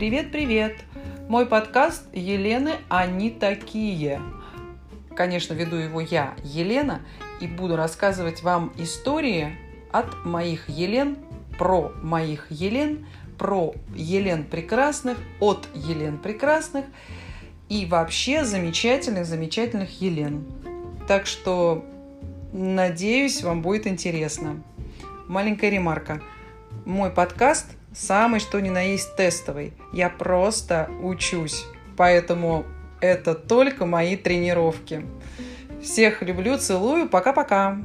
Привет-привет! Мой подкаст «Елены, они такие». Конечно, веду его я, Елена, и буду рассказывать вам истории от моих Елен, про моих Елен, про Елен прекрасных, от Елен прекрасных и вообще замечательных-замечательных Елен. Так что, надеюсь, вам будет интересно. Маленькая ремарка. Мой подкаст самый что ни на есть тестовый. Я просто учусь. Поэтому это только мои тренировки. Всех люблю, целую. Пока-пока.